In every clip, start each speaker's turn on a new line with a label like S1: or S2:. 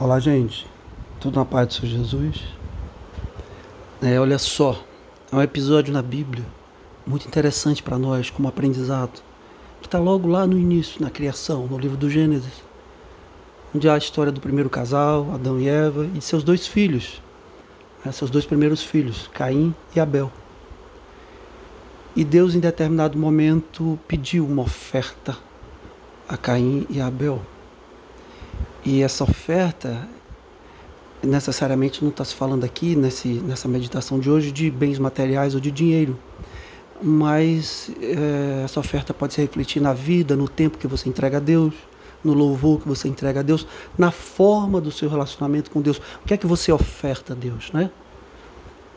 S1: Olá, gente. Tudo na paz do Senhor Jesus? É, olha só, é um episódio na Bíblia muito interessante para nós como aprendizado, que está logo lá no início, na criação, no livro do Gênesis, onde há a história do primeiro casal, Adão e Eva, e seus dois filhos, né, seus dois primeiros filhos, Caim e Abel. E Deus, em determinado momento, pediu uma oferta a Caim e a Abel. E essa oferta, necessariamente não está se falando aqui nesse, nessa meditação de hoje de bens materiais ou de dinheiro, mas é, essa oferta pode se refletir na vida, no tempo que você entrega a Deus, no louvor que você entrega a Deus, na forma do seu relacionamento com Deus. O que é que você oferta a Deus, né?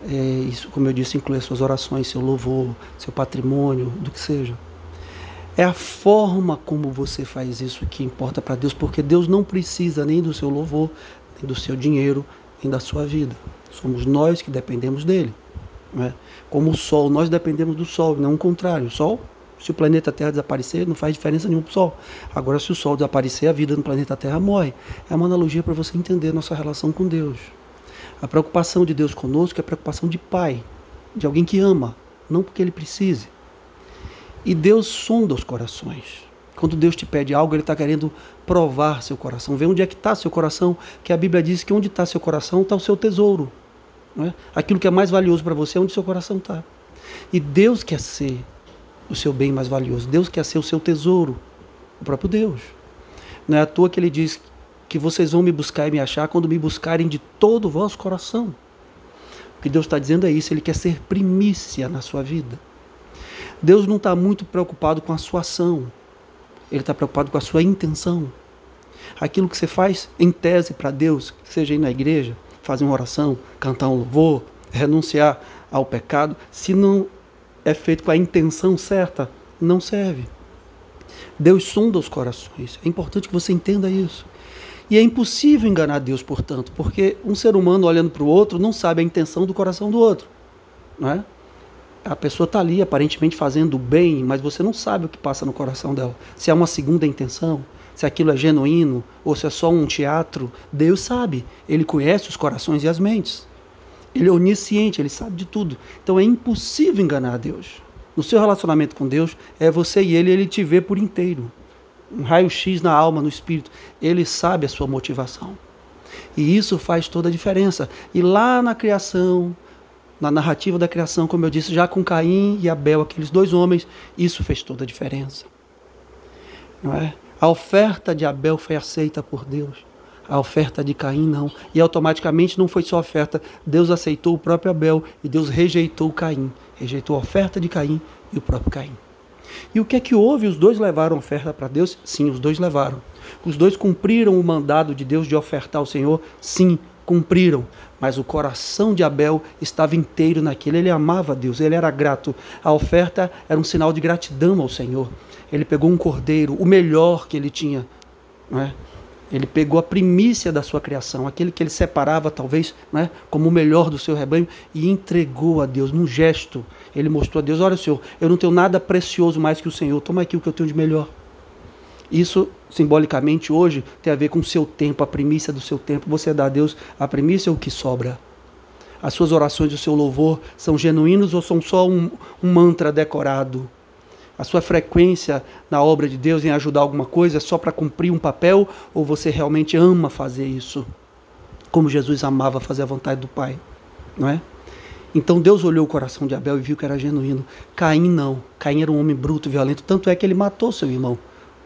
S1: É, isso, como eu disse, inclui as suas orações, seu louvor, seu patrimônio, do que seja. É a forma como você faz isso que importa para Deus, porque Deus não precisa nem do seu louvor, nem do seu dinheiro, nem da sua vida. Somos nós que dependemos dele. Né? Como o Sol, nós dependemos do Sol, não o contrário. O Sol, se o planeta Terra desaparecer, não faz diferença nenhuma para o Sol. Agora, se o Sol desaparecer, a vida no planeta Terra morre. É uma analogia para você entender nossa relação com Deus. A preocupação de Deus conosco é a preocupação de pai, de alguém que ama, não porque ele precise. E Deus sonda os corações. Quando Deus te pede algo, Ele está querendo provar seu coração. Ver onde é que está seu coração, que a Bíblia diz que onde está seu coração está o seu tesouro. Não é? Aquilo que é mais valioso para você é onde seu coração está. E Deus quer ser o seu bem mais valioso. Deus quer ser o seu tesouro. O próprio Deus. Não é à toa que Ele diz que vocês vão me buscar e me achar quando me buscarem de todo o vosso coração. O que Deus está dizendo é isso. Ele quer ser primícia na sua vida. Deus não está muito preocupado com a sua ação, Ele está preocupado com a sua intenção. Aquilo que você faz em tese para Deus, seja ir na igreja, fazer uma oração, cantar um louvor, renunciar ao pecado, se não é feito com a intenção certa, não serve. Deus sonda os corações. É importante que você entenda isso. E é impossível enganar Deus, portanto, porque um ser humano olhando para o outro não sabe a intenção do coração do outro. Não é? A pessoa está ali aparentemente fazendo bem, mas você não sabe o que passa no coração dela. Se é uma segunda intenção, se aquilo é genuíno ou se é só um teatro, Deus sabe. Ele conhece os corações e as mentes. Ele é onisciente, ele sabe de tudo. Então é impossível enganar Deus. No seu relacionamento com Deus, é você e ele, ele te vê por inteiro. Um raio-x na alma, no espírito. Ele sabe a sua motivação. E isso faz toda a diferença. E lá na criação, na narrativa da criação, como eu disse, já com Caim e Abel, aqueles dois homens, isso fez toda a diferença. Não é? A oferta de Abel foi aceita por Deus. A oferta de Caim não. E automaticamente não foi só oferta. Deus aceitou o próprio Abel e Deus rejeitou Caim. Rejeitou a oferta de Caim e o próprio Caim. E o que é que houve? Os dois levaram oferta para Deus? Sim, os dois levaram. Os dois cumpriram o mandado de Deus de ofertar ao Senhor? Sim, cumpriram, mas o coração de Abel estava inteiro naquilo. Ele amava Deus, ele era grato. A oferta era um sinal de gratidão ao Senhor. Ele pegou um cordeiro, o melhor que ele tinha, não é? Ele pegou a primícia da sua criação, aquele que ele separava talvez é, como o melhor do seu rebanho, e entregou a Deus num gesto. Ele mostrou a Deus: Olha, Senhor, eu não tenho nada precioso mais que o Senhor, toma aqui o que eu tenho de melhor. Isso, simbolicamente, hoje tem a ver com o seu tempo, a primícia do seu tempo. Você dá a Deus a primícia ou o que sobra? As suas orações o seu louvor são genuínos ou são só um, um mantra decorado? A sua frequência na obra de Deus em ajudar alguma coisa é só para cumprir um papel ou você realmente ama fazer isso? Como Jesus amava fazer a vontade do Pai, não é? Então Deus olhou o coração de Abel e viu que era genuíno. Caim não. Caim era um homem bruto, violento, tanto é que ele matou seu irmão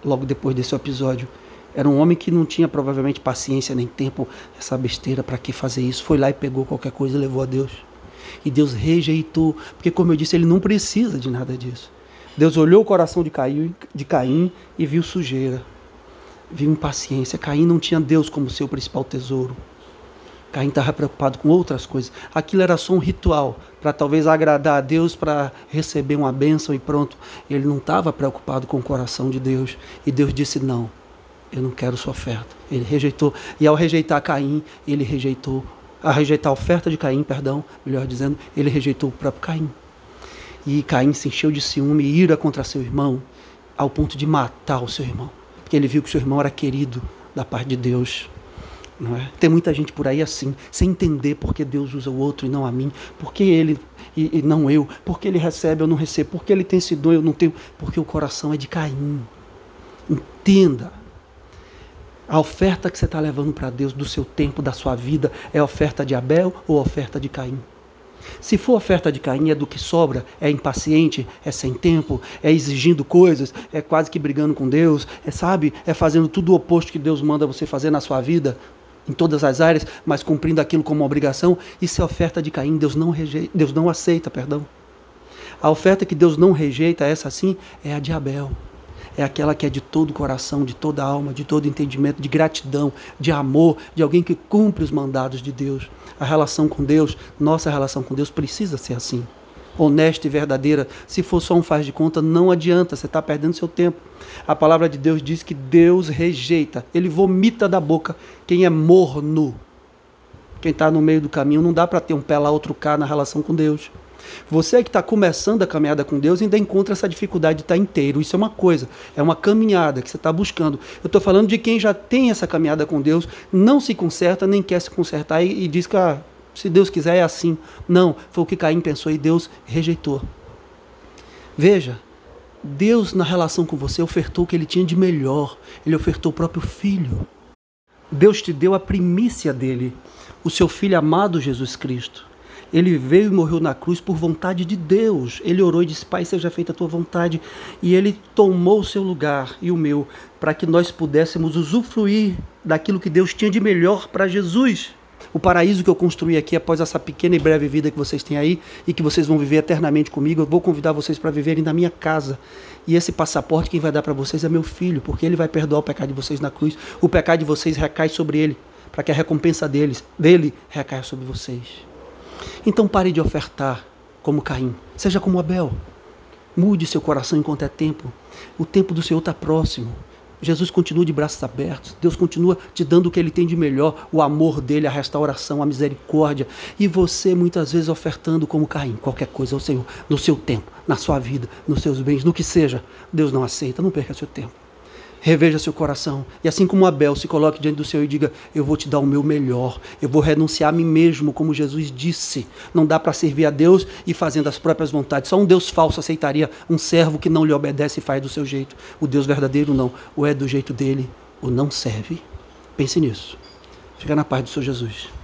S1: logo depois desse episódio. Era um homem que não tinha provavelmente paciência nem tempo, essa besteira, para que fazer isso. Foi lá e pegou qualquer coisa e levou a Deus. E Deus rejeitou, porque, como eu disse, ele não precisa de nada disso. Deus olhou o coração de Caim, de Caim e viu sujeira, viu impaciência. Caim não tinha Deus como seu principal tesouro. Caim estava preocupado com outras coisas. Aquilo era só um ritual para talvez agradar a Deus, para receber uma bênção e pronto. Ele não estava preocupado com o coração de Deus. E Deus disse: Não, eu não quero sua oferta. Ele rejeitou. E ao rejeitar Caim, ele rejeitou. A rejeitar a oferta de Caim, perdão, melhor dizendo, ele rejeitou o próprio Caim. E Caim se encheu de ciúme e ira contra seu irmão, ao ponto de matar o seu irmão. Porque ele viu que seu irmão era querido da parte de Deus. É? Tem muita gente por aí assim, sem entender porque Deus usa o outro e não a mim, porque ele e, e não eu, porque ele recebe eu não recebo, porque ele tem esse dom eu não tenho, porque o coração é de Caim. Entenda. A oferta que você está levando para Deus do seu tempo, da sua vida, é oferta de Abel ou oferta de Caim? Se for oferta de Caim, é do que sobra, é impaciente, é sem tempo, é exigindo coisas, é quase que brigando com Deus, é sabe, é fazendo tudo o oposto que Deus manda você fazer na sua vida, em todas as áreas, mas cumprindo aquilo como obrigação, isso é oferta de Caim, Deus não, rejeita, Deus não aceita, perdão. A oferta que Deus não rejeita, essa sim, é a de Abel. É aquela que é de todo coração, de toda alma, de todo entendimento, de gratidão, de amor, de alguém que cumpre os mandados de Deus. A relação com Deus, nossa relação com Deus precisa ser assim honesta e verdadeira. Se for só um faz de conta, não adianta, você está perdendo seu tempo. A palavra de Deus diz que Deus rejeita, ele vomita da boca quem é morno. Quem está no meio do caminho, não dá para ter um pé lá, outro cá na relação com Deus. Você que está começando a caminhada com Deus ainda encontra essa dificuldade de estar tá inteiro. Isso é uma coisa, é uma caminhada que você está buscando. Eu estou falando de quem já tem essa caminhada com Deus, não se conserta, nem quer se consertar e, e diz que ah, se Deus quiser é assim. Não, foi o que Caim pensou e Deus rejeitou. Veja, Deus na relação com você ofertou o que ele tinha de melhor. Ele ofertou o próprio filho. Deus te deu a primícia dele, o seu filho amado Jesus Cristo. Ele veio e morreu na cruz por vontade de Deus. Ele orou e disse: Pai, seja feita a tua vontade. E ele tomou o seu lugar e o meu, para que nós pudéssemos usufruir daquilo que Deus tinha de melhor para Jesus. O paraíso que eu construí aqui após essa pequena e breve vida que vocês têm aí e que vocês vão viver eternamente comigo, eu vou convidar vocês para viverem na minha casa. E esse passaporte quem vai dar para vocês é meu filho, porque ele vai perdoar o pecado de vocês na cruz. O pecado de vocês recai sobre ele, para que a recompensa deles, dele recaia sobre vocês. Então pare de ofertar como Caim, seja como Abel. Mude seu coração enquanto é tempo. O tempo do Senhor está próximo. Jesus continua de braços abertos, Deus continua te dando o que Ele tem de melhor, o amor dele, a restauração, a misericórdia. E você muitas vezes ofertando como Caim, qualquer coisa ao Senhor, no seu tempo, na sua vida, nos seus bens, no que seja. Deus não aceita, não perca seu tempo reveja seu coração. E assim como Abel se coloque diante do Senhor e diga: Eu vou te dar o meu melhor, eu vou renunciar a mim mesmo, como Jesus disse. Não dá para servir a Deus e fazendo as próprias vontades. Só um Deus falso aceitaria um servo que não lhe obedece e faz do seu jeito. O Deus verdadeiro não. Ou é do jeito dele, ou não serve. Pense nisso. Fica na paz do Senhor Jesus.